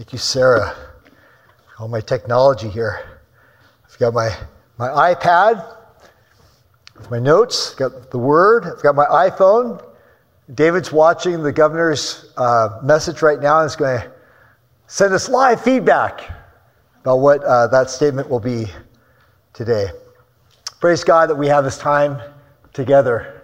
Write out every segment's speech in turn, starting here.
Thank you, Sarah. All my technology here. I've got my, my iPad, my notes, got the Word, I've got my iPhone. David's watching the governor's uh, message right now and is going to send us live feedback about what uh, that statement will be today. Praise God that we have this time together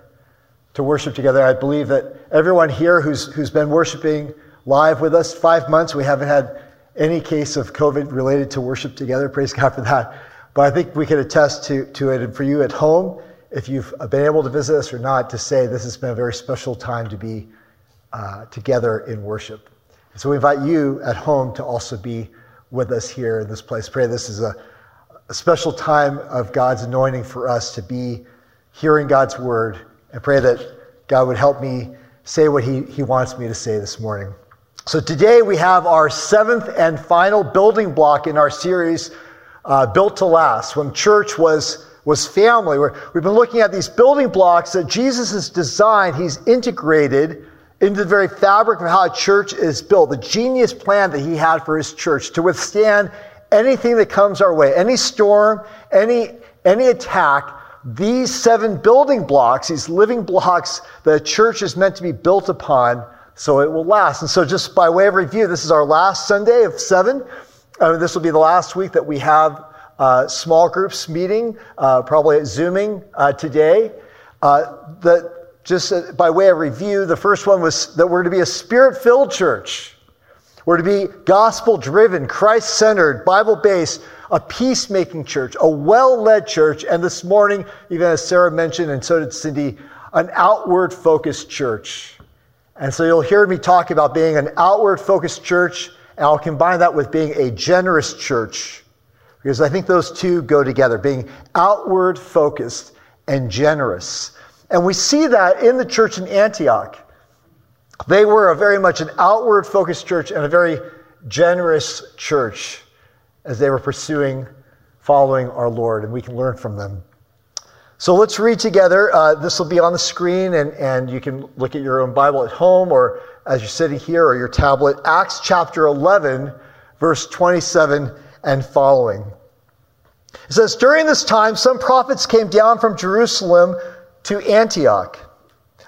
to worship together. I believe that everyone here who's, who's been worshiping live with us, five months, we haven't had any case of COVID related to worship together. Praise God for that. But I think we can attest to, to it. And for you at home, if you've been able to visit us or not, to say this has been a very special time to be uh, together in worship. And so we invite you at home to also be with us here in this place. Pray this is a, a special time of God's anointing for us to be hearing God's word and pray that God would help me say what he, he wants me to say this morning. So today we have our seventh and final building block in our series, uh, Built to Last, when church was, was family. we we've been looking at these building blocks that Jesus has designed, he's integrated into the very fabric of how a church is built, the genius plan that he had for his church to withstand anything that comes our way, any storm, any, any attack. These seven building blocks, these living blocks that a church is meant to be built upon, so it will last. And so, just by way of review, this is our last Sunday of seven. Uh, this will be the last week that we have uh, small groups meeting, uh, probably at Zooming uh, today. Uh, the, just uh, by way of review, the first one was that we're to be a spirit filled church. We're to be gospel driven, Christ centered, Bible based, a peacemaking church, a well led church, and this morning, even as Sarah mentioned, and so did Cindy, an outward focused church. And so you'll hear me talk about being an outward focused church, and I'll combine that with being a generous church, because I think those two go together being outward focused and generous. And we see that in the church in Antioch. They were a very much an outward focused church and a very generous church as they were pursuing following our Lord, and we can learn from them. So let's read together. Uh, this will be on the screen, and, and you can look at your own Bible at home or as you're sitting here or your tablet. Acts chapter 11, verse 27 and following. It says, During this time, some prophets came down from Jerusalem to Antioch.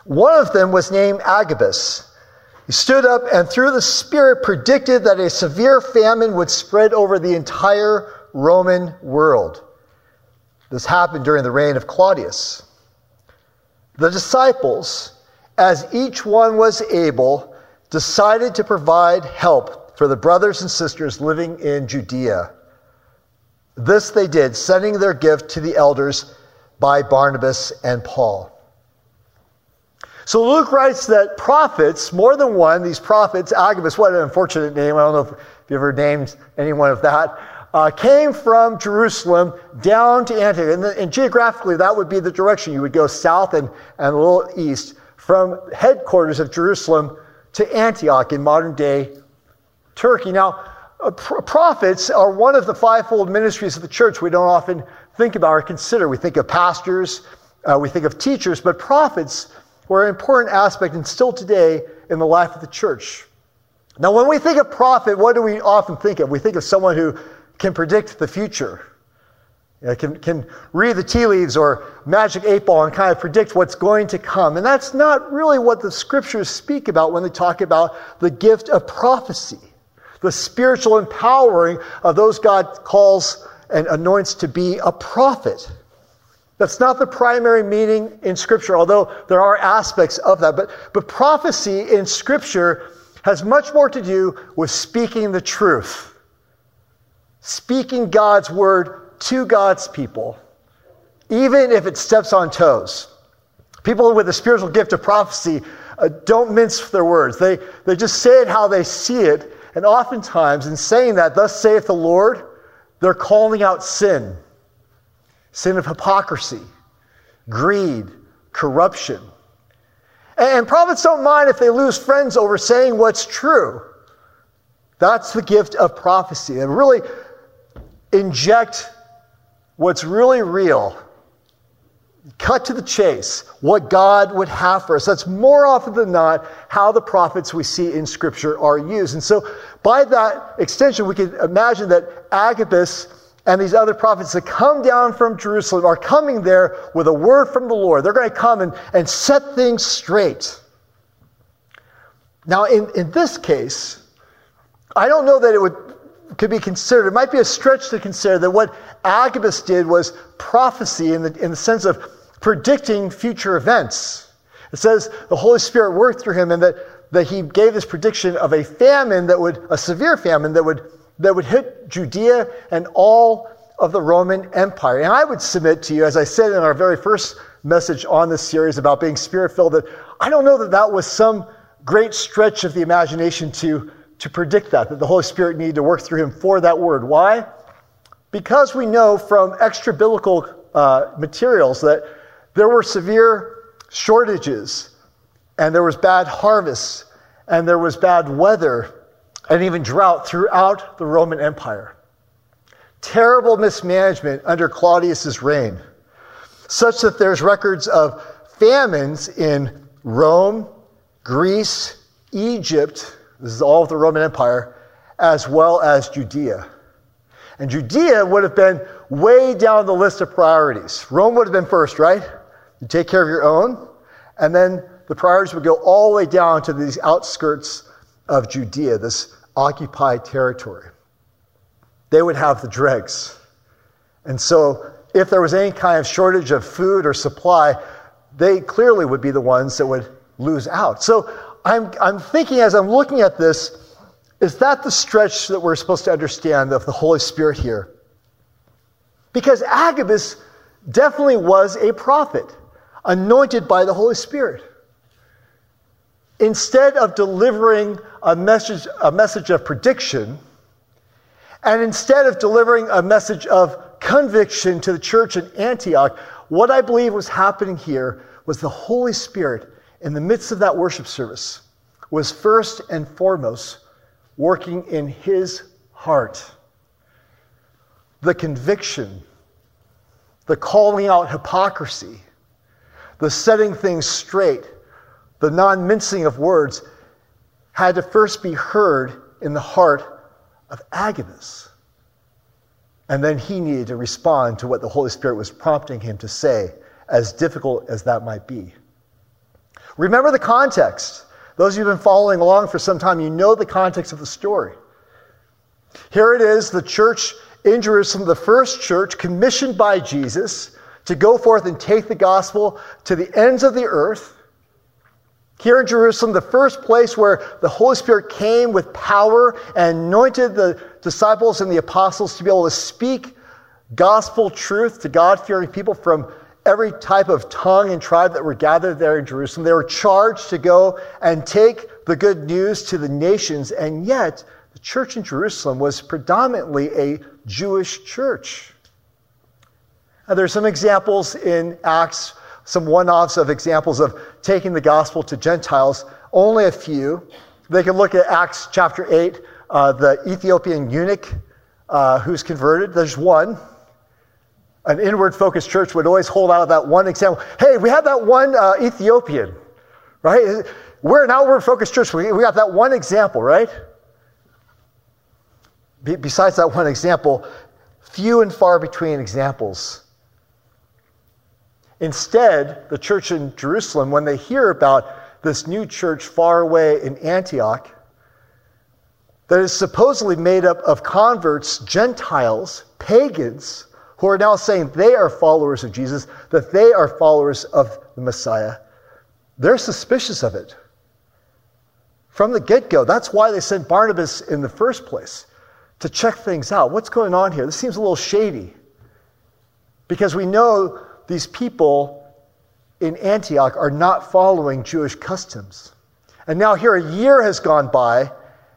One of them was named Agabus. He stood up and through the Spirit predicted that a severe famine would spread over the entire Roman world. This happened during the reign of Claudius. The disciples, as each one was able, decided to provide help for the brothers and sisters living in Judea. This they did, sending their gift to the elders by Barnabas and Paul. So Luke writes that prophets, more than one, these prophets, Agabus, what an unfortunate name. I don't know if you ever named anyone of that, uh, came from Jerusalem down to Antioch. And, and, geographically, that would be the direction. You would go south and, and a little east from headquarters of Jerusalem to Antioch in modern day Turkey. Now, uh, prophets are one of the fivefold ministries of the church we don't often think about or consider. We think of pastors, uh, we think of teachers, but prophets were an important aspect and still today in the life of the church. Now, when we think of prophet, what do we often think of? We think of someone who can predict the future, can, can read the tea leaves or magic eight ball and kind of predict what's going to come. And that's not really what the scriptures speak about when they talk about the gift of prophecy, the spiritual empowering of those God calls and anoints to be a prophet. That's not the primary meaning in Scripture, although there are aspects of that. But, but prophecy in Scripture has much more to do with speaking the truth, speaking God's word to God's people, even if it steps on toes. People with the spiritual gift of prophecy uh, don't mince their words, they, they just say it how they see it. And oftentimes, in saying that, thus saith the Lord, they're calling out sin sin of hypocrisy, greed, corruption. And prophets don't mind if they lose friends over saying what's true. That's the gift of prophecy. And really inject what's really real cut to the chase what God would have for us. That's more often than not how the prophets we see in Scripture are used. And so, by that extension, we can imagine that Agabus and these other prophets that come down from Jerusalem are coming there with a word from the Lord. They're going to come and, and set things straight. Now, in, in this case, I don't know that it would could be considered, it might be a stretch to consider that what Agabus did was prophecy in the, in the sense of predicting future events. It says the Holy Spirit worked through him and that, that he gave this prediction of a famine that would, a severe famine that would that would hit Judea and all of the Roman Empire. And I would submit to you, as I said in our very first message on this series about being spirit filled, that I don't know that that was some great stretch of the imagination to, to predict that, that the Holy Spirit needed to work through him for that word. Why? Because we know from extra biblical uh, materials that there were severe shortages, and there was bad harvests, and there was bad weather, and even drought throughout the Roman Empire. Terrible mismanagement under Claudius's reign, such that there's records of famines in Rome, Greece, Egypt, this is all of the Roman Empire, as well as Judea. And Judea would have been way down the list of priorities. Rome would have been first, right? You take care of your own, and then the priorities would go all the way down to these outskirts of Judea, this occupied territory. They would have the dregs. And so, if there was any kind of shortage of food or supply, they clearly would be the ones that would lose out. So, I'm, I'm thinking as I'm looking at this, is that the stretch that we're supposed to understand of the Holy Spirit here? Because Agabus definitely was a prophet, anointed by the Holy Spirit. Instead of delivering a message, a message of prediction, and instead of delivering a message of conviction to the church in Antioch, what I believe was happening here was the Holy Spirit, in the midst of that worship service, was first and foremost working in his heart. The conviction, the calling out hypocrisy, the setting things straight, the non mincing of words had to first be heard in the heart of Agabus. And then he needed to respond to what the Holy Spirit was prompting him to say, as difficult as that might be. Remember the context. Those of you who've been following along for some time, you know the context of the story. Here it is the church in Jerusalem, the first church commissioned by Jesus to go forth and take the gospel to the ends of the earth. Here in Jerusalem, the first place where the Holy Spirit came with power and anointed the disciples and the apostles to be able to speak gospel truth to God fearing people from every type of tongue and tribe that were gathered there in Jerusalem. They were charged to go and take the good news to the nations, and yet the church in Jerusalem was predominantly a Jewish church. Now, are some examples in Acts some one offs of examples of taking the gospel to Gentiles, only a few. They can look at Acts chapter 8, uh, the Ethiopian eunuch uh, who's converted. There's one. An inward focused church would always hold out that one example. Hey, we have that one uh, Ethiopian, right? We're an outward focused church. We, we got that one example, right? Be- besides that one example, few and far between examples Instead, the church in Jerusalem, when they hear about this new church far away in Antioch, that is supposedly made up of converts, Gentiles, pagans, who are now saying they are followers of Jesus, that they are followers of the Messiah, they're suspicious of it. From the get go, that's why they sent Barnabas in the first place, to check things out. What's going on here? This seems a little shady. Because we know these people in Antioch are not following Jewish customs. And now, here a year has gone by,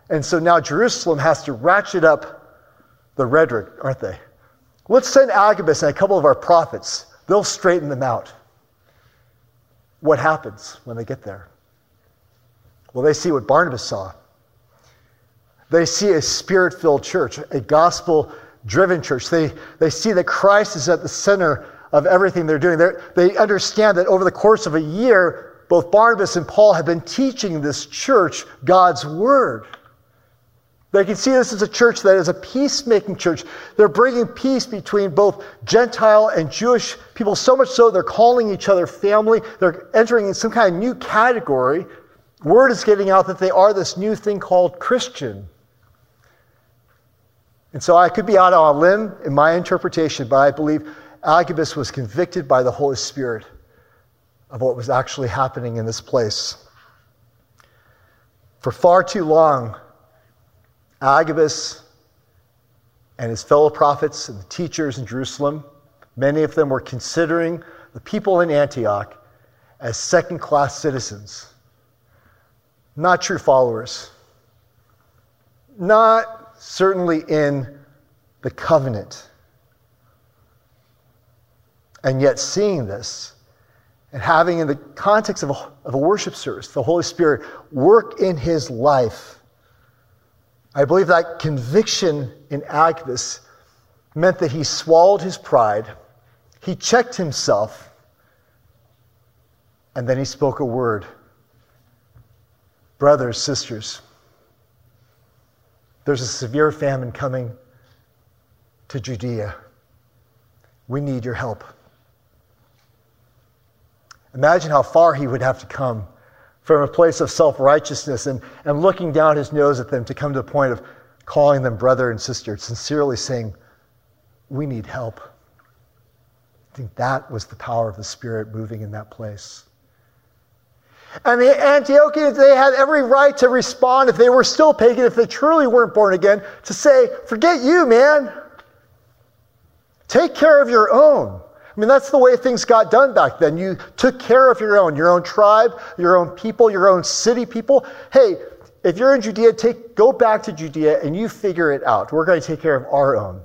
and so now Jerusalem has to ratchet up the rhetoric, aren't they? Let's send Agabus and a couple of our prophets. They'll straighten them out. What happens when they get there? Well, they see what Barnabas saw. They see a spirit filled church, a gospel driven church. They, they see that Christ is at the center of everything they're doing. They're, they understand that over the course of a year, both Barnabas and Paul have been teaching this church God's word. They can see this as a church that is a peacemaking church. They're bringing peace between both Gentile and Jewish people, so much so they're calling each other family. They're entering in some kind of new category. Word is getting out that they are this new thing called Christian. And so I could be out on a limb in my interpretation, but I believe Agabus was convicted by the Holy Spirit of what was actually happening in this place. For far too long, Agabus and his fellow prophets and the teachers in Jerusalem, many of them were considering the people in Antioch as second class citizens, not true followers, not certainly in the covenant. And yet, seeing this and having, in the context of a, of a worship service, the Holy Spirit work in his life I believe that conviction in Agabus meant that he swallowed his pride, he checked himself, and then he spoke a word. Brothers, sisters, there's a severe famine coming to Judea. We need your help. Imagine how far he would have to come from a place of self righteousness and, and looking down his nose at them to come to the point of calling them brother and sister, sincerely saying, We need help. I think that was the power of the Spirit moving in that place. And the Antiochians, they had every right to respond if they were still pagan, if they truly weren't born again, to say, Forget you, man. Take care of your own. I mean, that's the way things got done back then. You took care of your own, your own tribe, your own people, your own city people. Hey, if you're in Judea, take, go back to Judea and you figure it out. We're going to take care of our own.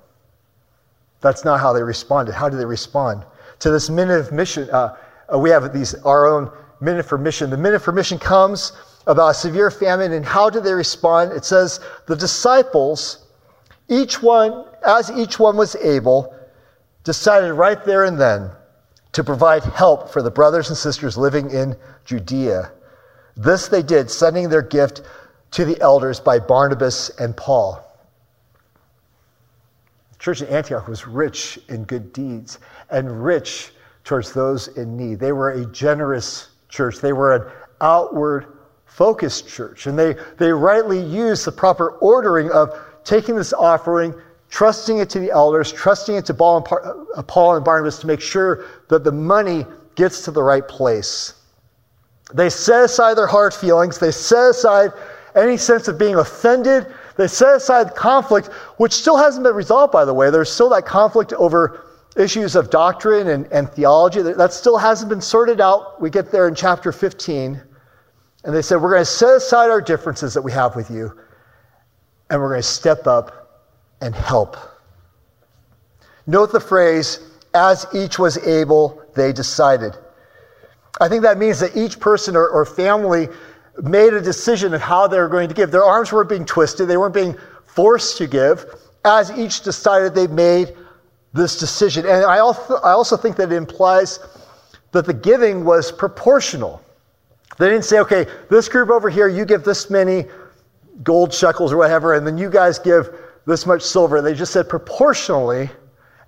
That's not how they responded. How did they respond? To this minute of mission, uh, uh, we have these our own minute for mission. The minute for mission comes about a severe famine, and how did they respond? It says the disciples, each one, as each one was able, decided right there and then to provide help for the brothers and sisters living in Judea. This they did, sending their gift to the elders by Barnabas and Paul. The church in Antioch was rich in good deeds and rich towards those in need. They were a generous church, they were an outward focused church, and they, they rightly used the proper ordering of taking this offering trusting it to the elders, trusting it to uh, Paul and Barnabas to make sure that the money gets to the right place. They set aside their hard feelings, they set aside any sense of being offended, they set aside conflict, which still hasn't been resolved, by the way. There's still that conflict over issues of doctrine and, and theology. That still hasn't been sorted out. We get there in chapter 15. And they said, We're going to set aside our differences that we have with you, and we're going to step up and help. Note the phrase, as each was able, they decided. I think that means that each person or, or family made a decision of how they were going to give. Their arms weren't being twisted, they weren't being forced to give. As each decided, they made this decision. And I also, I also think that it implies that the giving was proportional. They didn't say, okay, this group over here, you give this many gold shekels or whatever, and then you guys give this much silver. They just said proportionally,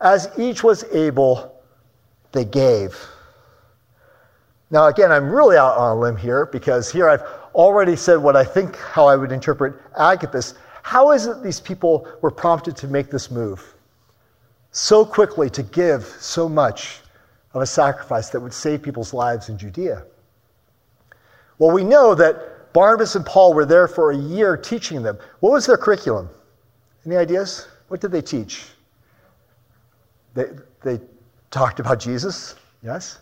as each was able, they gave. Now, again, I'm really out on a limb here because here I've already said what I think how I would interpret Agabus. How is it these people were prompted to make this move so quickly to give so much of a sacrifice that would save people's lives in Judea? Well, we know that Barnabas and Paul were there for a year teaching them. What was their curriculum? Any ideas? What did they teach? They, they talked about Jesus, yes?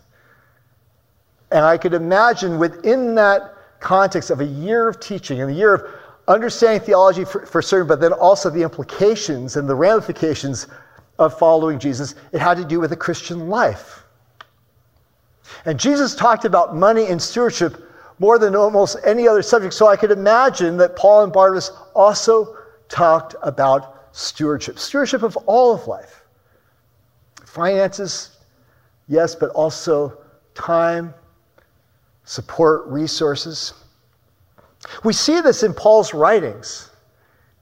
And I could imagine within that context of a year of teaching and a year of understanding theology for, for certain, but then also the implications and the ramifications of following Jesus, it had to do with the Christian life. And Jesus talked about money and stewardship more than almost any other subject. So I could imagine that Paul and Barnabas also talked about stewardship, stewardship of all of life finances, yes, but also time, support, resources. We see this in Paul's writings,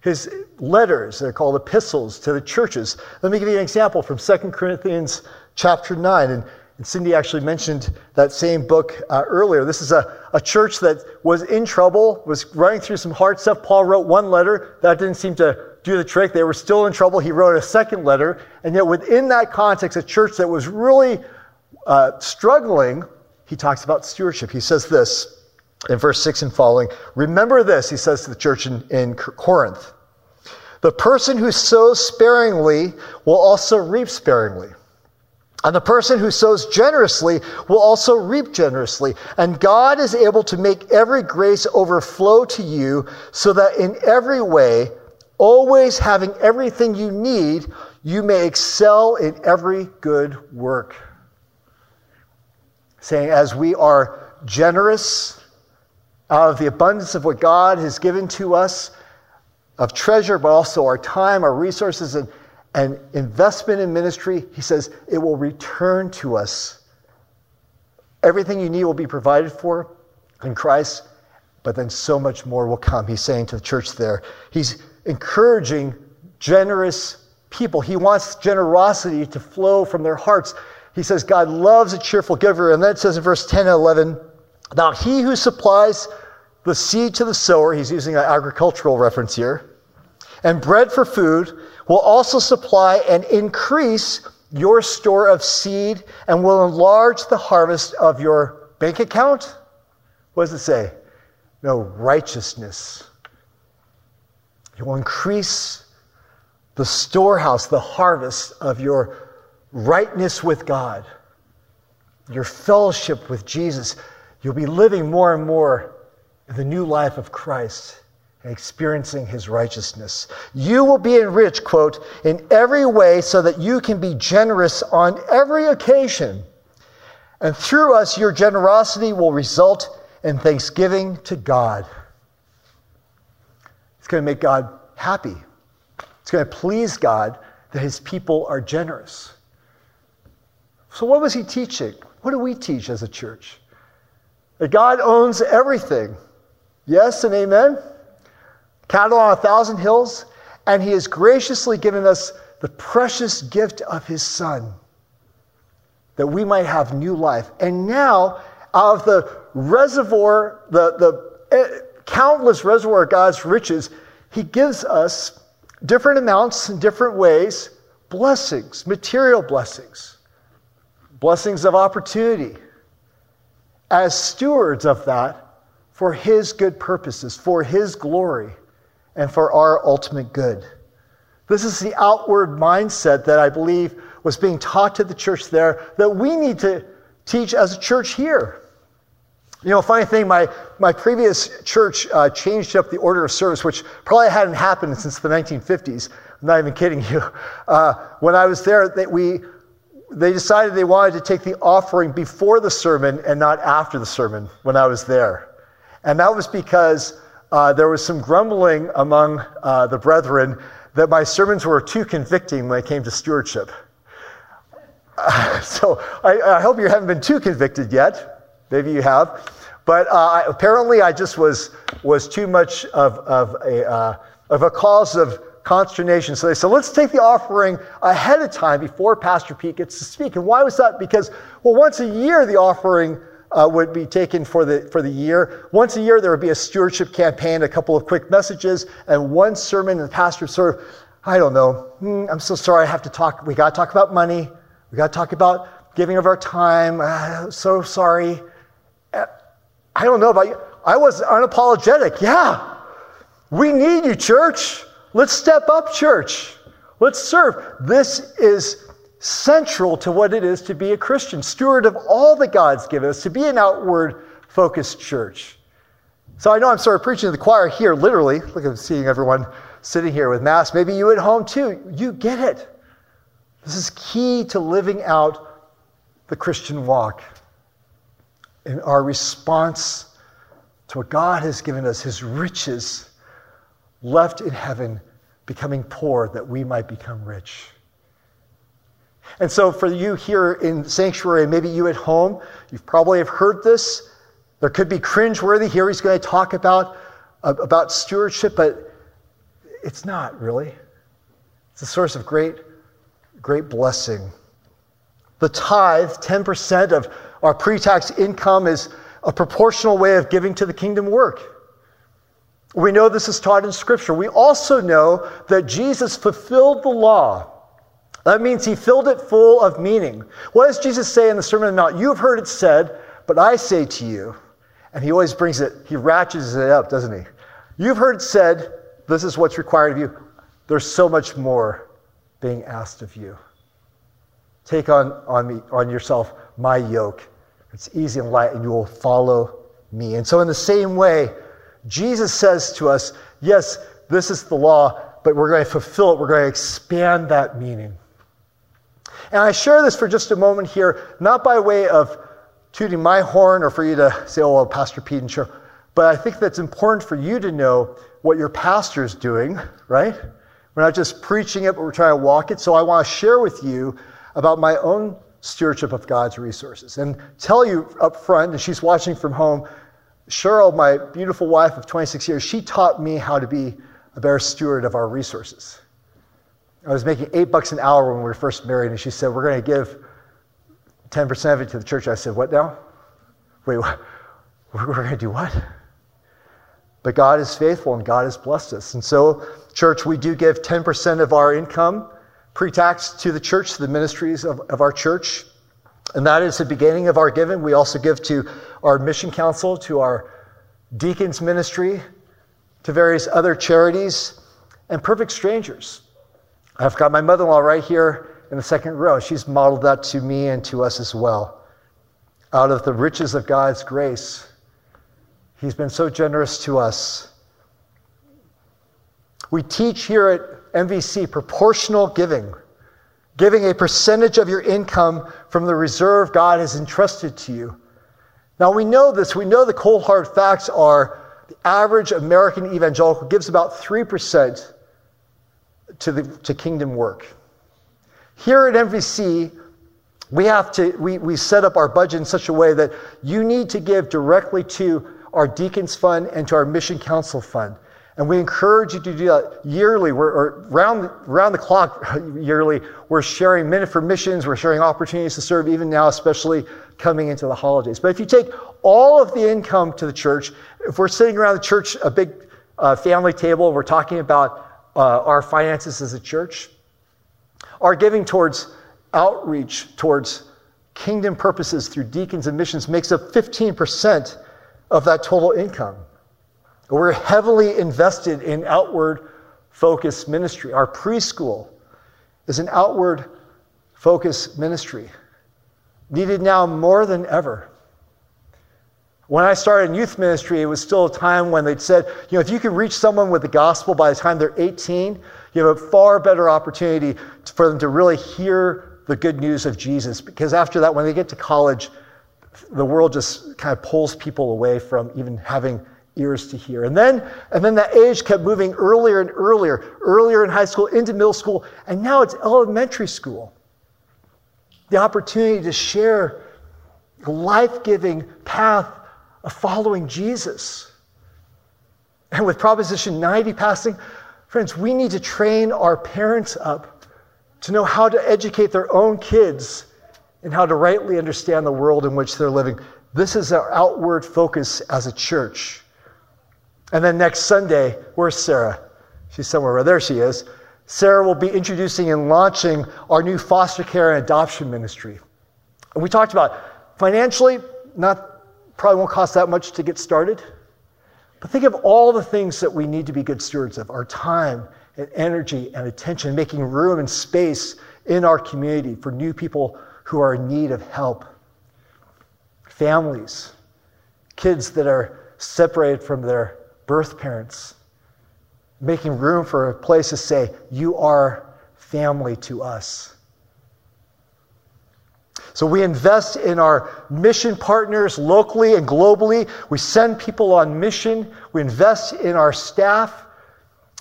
his letters, they're called epistles to the churches. Let me give you an example from 2 Corinthians chapter 9. And, and Cindy actually mentioned that same book uh, earlier. This is a, a church that was in trouble, was running through some hard stuff. Paul wrote one letter. That didn't seem to do the trick. They were still in trouble. He wrote a second letter. And yet, within that context, a church that was really uh, struggling, he talks about stewardship. He says this in verse 6 and following Remember this, he says to the church in, in Corinth. The person who sows sparingly will also reap sparingly. And the person who sows generously will also reap generously. And God is able to make every grace overflow to you so that in every way, always having everything you need, you may excel in every good work. Saying, as we are generous out of the abundance of what God has given to us, of treasure, but also our time, our resources, and and investment in ministry, he says, it will return to us. Everything you need will be provided for in Christ, but then so much more will come. He's saying to the church there. He's encouraging generous people. He wants generosity to flow from their hearts. He says, God loves a cheerful giver. And then it says in verse 10 and 11, Now he who supplies the seed to the sower, he's using an agricultural reference here, and bread for food, will also supply and increase your store of seed and will enlarge the harvest of your bank account. What does it say? No, righteousness. It will increase the storehouse, the harvest of your rightness with God, your fellowship with Jesus. You'll be living more and more the new life of Christ and experiencing his righteousness. You will be enriched, quote, in every way so that you can be generous on every occasion. And through us, your generosity will result in thanksgiving to God. It's going to make God happy. It's going to please God that his people are generous. So, what was he teaching? What do we teach as a church? That God owns everything. Yes and amen? Cattle on a thousand hills, and he has graciously given us the precious gift of his son that we might have new life. And now, out of the reservoir, the, the uh, countless reservoir of God's riches, he gives us different amounts in different ways blessings, material blessings, blessings of opportunity. As stewards of that for his good purposes, for his glory and for our ultimate good. This is the outward mindset that I believe was being taught to the church there that we need to teach as a church here. You know, funny thing, my, my previous church uh, changed up the order of service, which probably hadn't happened since the 1950s. I'm not even kidding you. Uh, when I was there, they, we, they decided they wanted to take the offering before the sermon and not after the sermon when I was there. And that was because uh, there was some grumbling among uh, the brethren that my sermons were too convicting when it came to stewardship. Uh, so I, I, hope you haven't been too convicted yet. Maybe you have. But uh, apparently, I just was, was too much of, of, a, uh, of a cause of consternation. So they said, let's take the offering ahead of time before Pastor Pete gets to speak. And why was that? Because, well, once a year, the offering uh, would be taken for the, for the year. Once a year, there would be a stewardship campaign, a couple of quick messages, and one sermon. And the pastor sort of, I don't know, hmm, I'm so sorry, I have to talk. We got to talk about money. We got to talk about giving of our time. Uh, so sorry. Uh, I don't know about you. I was unapologetic. Yeah, we need you, church. Let's step up, church. Let's serve. This is central to what it is to be a Christian, steward of all that God's given us, to be an outward focused church. So I know I'm sort of preaching to the choir here, literally. Look, I'm seeing everyone sitting here with masks. Maybe you at home too. You get it. This is key to living out the Christian walk. In our response to what God has given us, his riches left in heaven, becoming poor that we might become rich. And so, for you here in Sanctuary, maybe you at home, you probably have heard this. There could be cringeworthy. Here he's going to talk about, about stewardship, but it's not really. It's a source of great, great blessing. The tithe, 10% of our pre tax income, is a proportional way of giving to the kingdom work. We know this is taught in Scripture. We also know that Jesus fulfilled the law. That means he filled it full of meaning. What does Jesus say in the Sermon on the Mount? You have heard it said, but I say to you, and he always brings it, he ratchets it up, doesn't he? You've heard it said, this is what's required of you. There's so much more being asked of you. Take on, on, me, on yourself my yoke. It's easy and light, and you will follow me. And so, in the same way, Jesus says to us, Yes, this is the law, but we're going to fulfill it. We're going to expand that meaning. And I share this for just a moment here, not by way of tooting my horn or for you to say, oh, well, Pastor Pete and Cheryl, but I think that's important for you to know what your pastor is doing, right? We're not just preaching it, but we're trying to walk it. So I want to share with you about my own stewardship of God's resources and tell you up front, and she's watching from home, Cheryl, my beautiful wife of 26 years, she taught me how to be a better steward of our resources. I was making eight bucks an hour when we were first married, and she said, We're going to give 10% of it to the church. I said, What now? Wait, what? we're going to do what? But God is faithful and God has blessed us. And so, church, we do give 10% of our income pre tax to the church, to the ministries of, of our church. And that is the beginning of our giving. We also give to our mission council, to our deacons ministry, to various other charities, and perfect strangers. I've got my mother in law right here in the second row. She's modeled that to me and to us as well. Out of the riches of God's grace, He's been so generous to us. We teach here at MVC proportional giving, giving a percentage of your income from the reserve God has entrusted to you. Now we know this. We know the cold hard facts are the average American evangelical gives about 3% to, the, to kingdom work. Here at MVC, we have to we, we set up our budget in such a way that you need to give directly to our deacons fund and to our mission council fund. And we encourage you to do that yearly. We're, or round, round the clock yearly we're sharing minute for missions we're sharing opportunities to serve even now especially coming into the holidays. But if you take all of the income to the church if we're sitting around the church a big uh, family table we're talking about uh, our finances as a church our giving towards outreach towards kingdom purposes through deacons and missions makes up 15% of that total income. We're heavily invested in outward focused ministry. Our preschool is an outward focused ministry, needed now more than ever. When I started in youth ministry, it was still a time when they'd said, you know, if you can reach someone with the gospel by the time they're 18, you have a far better opportunity for them to really hear the good news of Jesus. Because after that, when they get to college, the world just kind of pulls people away from even having ears to hear. And then, and then that age kept moving earlier and earlier, earlier in high school, into middle school, and now it's elementary school. The opportunity to share life giving path of following Jesus. And with Proposition 90 passing, friends, we need to train our parents up to know how to educate their own kids and how to rightly understand the world in which they're living. This is our outward focus as a church. And then next Sunday, where's Sarah? She's somewhere. There she is. Sarah will be introducing and launching our new foster care and adoption ministry. And we talked about financially, not Probably won't cost that much to get started. But think of all the things that we need to be good stewards of our time and energy and attention, making room and space in our community for new people who are in need of help. Families, kids that are separated from their birth parents, making room for a place to say, You are family to us. So we invest in our mission partners locally and globally. We send people on mission. We invest in our staff.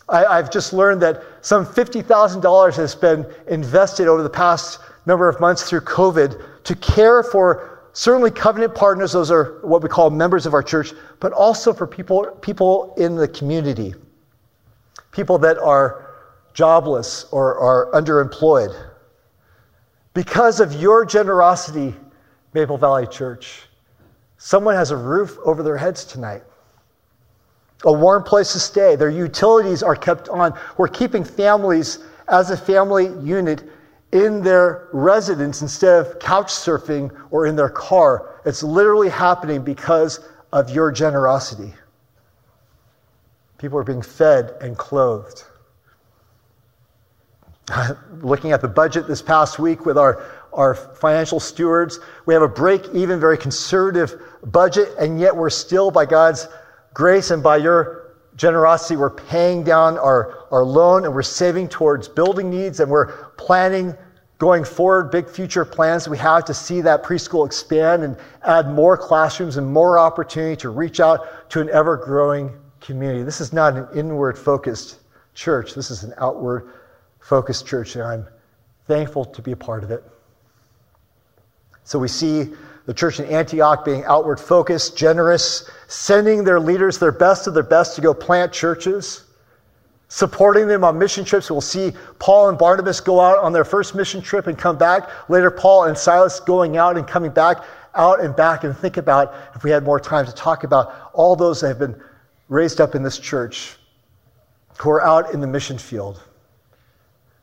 I, have just learned that some $50,000 has been invested over the past number of months through COVID to care for certainly covenant partners, those are what we call members of our church, but also for people, people in the community, people that are jobless or are underemployed. Because of your generosity, Maple Valley Church, someone has a roof over their heads tonight, a warm place to stay. Their utilities are kept on. We're keeping families as a family unit in their residence instead of couch surfing or in their car. It's literally happening because of your generosity. People are being fed and clothed. Looking at the budget this past week with our, our financial stewards, we have a break even, very conservative budget, and yet we're still, by God's grace and by your generosity, we're paying down our, our loan and we're saving towards building needs and we're planning going forward, big future plans we have to see that preschool expand and add more classrooms and more opportunity to reach out to an ever growing community. This is not an inward focused church, this is an outward focused church, and I'm thankful to be a part of it. So we see the church in Antioch being outward focused, generous, sending their leaders their best of their best to go plant churches supporting them on mission trips. We'll see Paul and Barnabas go out on their first mission trip and come back. Later, Paul and Silas going out and coming back, out and back. And think about, if we had more time to talk about all those that have been raised up in this church who are out in the mission field,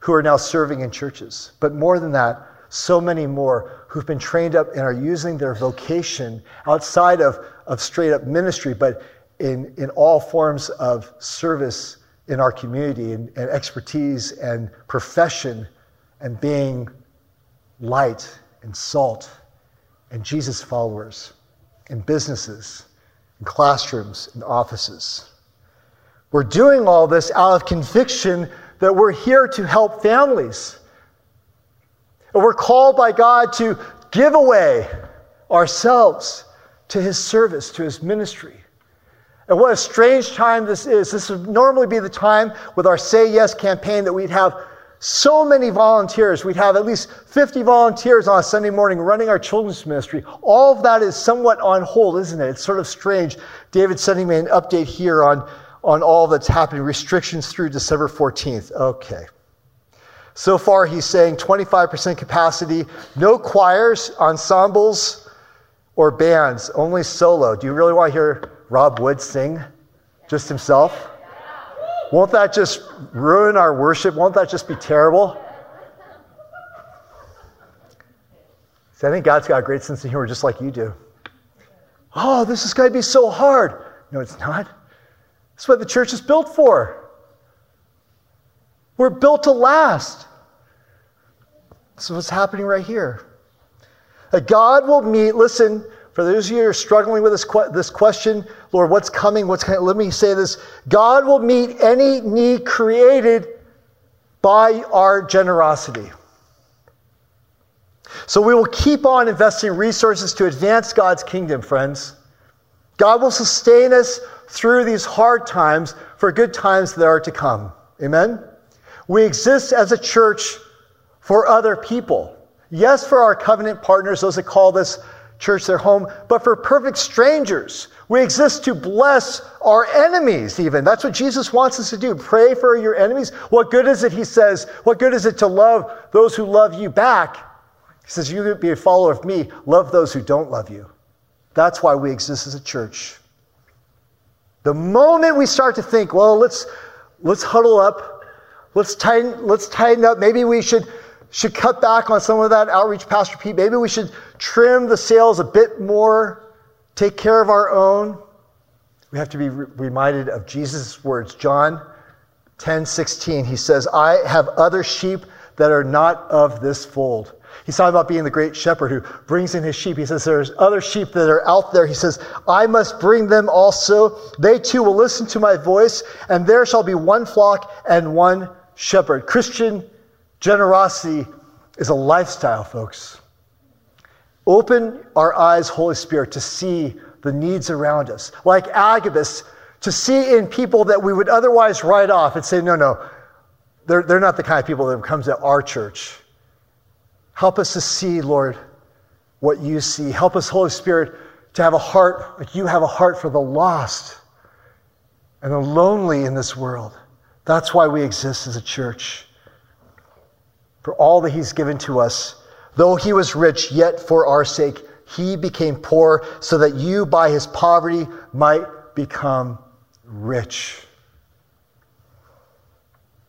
who are now serving in churches. But more than that, so many more who've been trained up and are using their vocation outside of, of straight up ministry, but in, in all forms of service in our community and, and expertise and profession and being light and salt and Jesus followers in businesses, in classrooms, in offices. We're doing all this out of conviction that we're here to help families. And we're called by God to give away ourselves to his service, to his ministry. And what a strange time this is. This would normally be the time with our Say Yes campaign that we'd have so many volunteers. We'd have at least 50 volunteers on a Sunday morning running our children's ministry. All of that is somewhat on hold, isn't it? It's sort of strange. David's sending me an update here on, on all that's happening, restrictions through December 14th. Okay. So far, he's saying 25% capacity, no choirs, ensembles, or bands, only solo. Do you really want to hear Rob Wood sing just himself? Won't that just ruin our worship? Won't that just be terrible? See, I think God's got a great sense of humor just like you do. Oh, this is going to be so hard. No, it's not. That's what the church is built for. We're built to last. Is what's happening right here. That God will meet, listen, for those of you who are struggling with this, this question, Lord, what's coming? What's coming? Let me say this God will meet any need created by our generosity. So we will keep on investing resources to advance God's kingdom, friends. God will sustain us through these hard times for good times that are to come. Amen? We exist as a church for other people. Yes, for our covenant partners, those that call this church their home, but for perfect strangers. We exist to bless our enemies, even. That's what Jesus wants us to do. Pray for your enemies. What good is it, he says, what good is it to love those who love you back? He says, You be a follower of me, love those who don't love you. That's why we exist as a church. The moment we start to think, well, let's let's huddle up, let's tighten, let's tighten up, maybe we should should cut back on some of that outreach, Pastor Pete. Maybe we should trim the sails a bit more, take care of our own. We have to be re- reminded of Jesus' words. John 10 16, he says, I have other sheep that are not of this fold. He's talking about being the great shepherd who brings in his sheep. He says, There's other sheep that are out there. He says, I must bring them also. They too will listen to my voice, and there shall be one flock and one shepherd. Christian Generosity is a lifestyle, folks. Open our eyes, Holy Spirit, to see the needs around us. Like Agabus, to see in people that we would otherwise write off and say, no, no, they're, they're not the kind of people that comes to our church. Help us to see, Lord, what you see. Help us, Holy Spirit, to have a heart like you have a heart for the lost and the lonely in this world. That's why we exist as a church. For all that He's given to us, though He was rich, yet for our sake, He became poor, so that you by His poverty might become rich.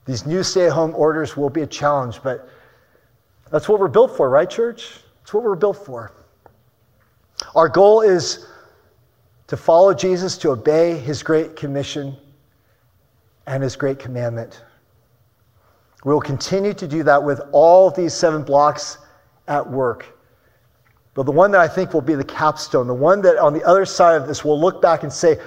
These new stay at home orders will be a challenge, but that's what we're built for, right, church? That's what we're built for. Our goal is to follow Jesus, to obey his great commission and his great commandment. We will continue to do that with all these seven blocks at work. But the one that I think will be the capstone, the one that on the other side of this we'll look back and say,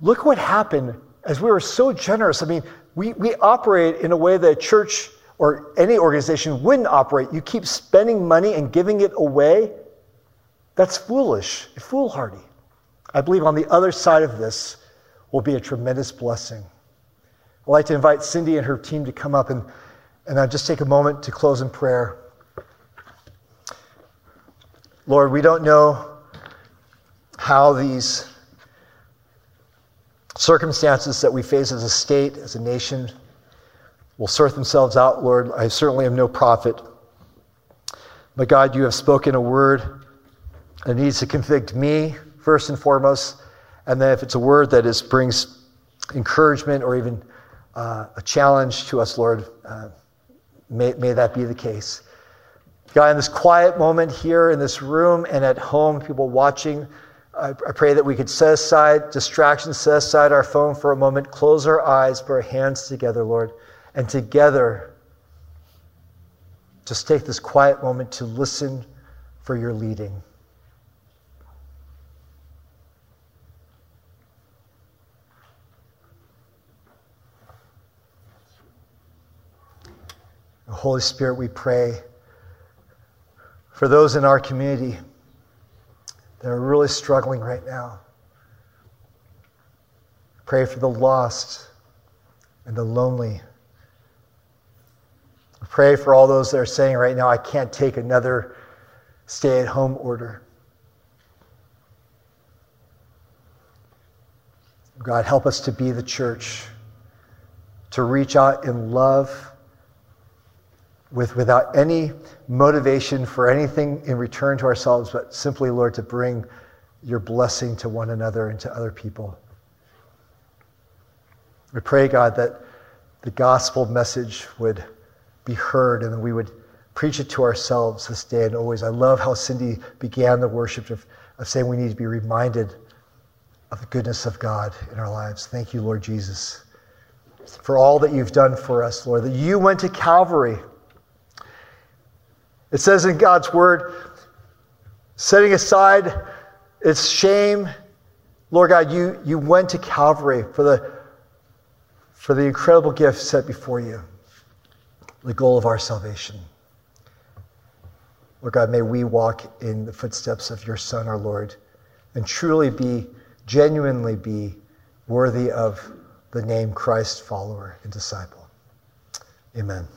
look what happened as we were so generous. I mean, we, we operate in a way that a church or any organization wouldn't operate. You keep spending money and giving it away. That's foolish, foolhardy. I believe on the other side of this will be a tremendous blessing. I'd like to invite Cindy and her team to come up and, and I'll just take a moment to close in prayer. Lord, we don't know how these circumstances that we face as a state, as a nation, will sort themselves out, Lord. I certainly am no prophet. But God, you have spoken a word that needs to convict me first and foremost. And then if it's a word that is, brings encouragement or even uh, a challenge to us, Lord, uh, may, may that be the case. God, in this quiet moment here in this room and at home, people watching, I, I pray that we could set aside distractions, set aside our phone for a moment, close our eyes, put our hands together, Lord, and together just take this quiet moment to listen for your leading. Holy Spirit, we pray for those in our community that are really struggling right now. Pray for the lost and the lonely. Pray for all those that are saying right now, I can't take another stay at home order. God, help us to be the church, to reach out in love with, without any motivation for anything in return to ourselves, but simply, Lord, to bring your blessing to one another and to other people. We pray, God, that the gospel message would be heard and that we would preach it to ourselves this day and always. I love how Cindy began the worship of, of saying we need to be reminded of the goodness of God in our lives. Thank you, Lord Jesus, for all that you've done for us, Lord, that you went to Calvary it says in God's word, setting aside its shame, Lord God, you, you went to Calvary for the, for the incredible gift set before you, the goal of our salvation. Lord God, may we walk in the footsteps of your Son, our Lord, and truly be, genuinely be worthy of the name Christ follower and disciple. Amen.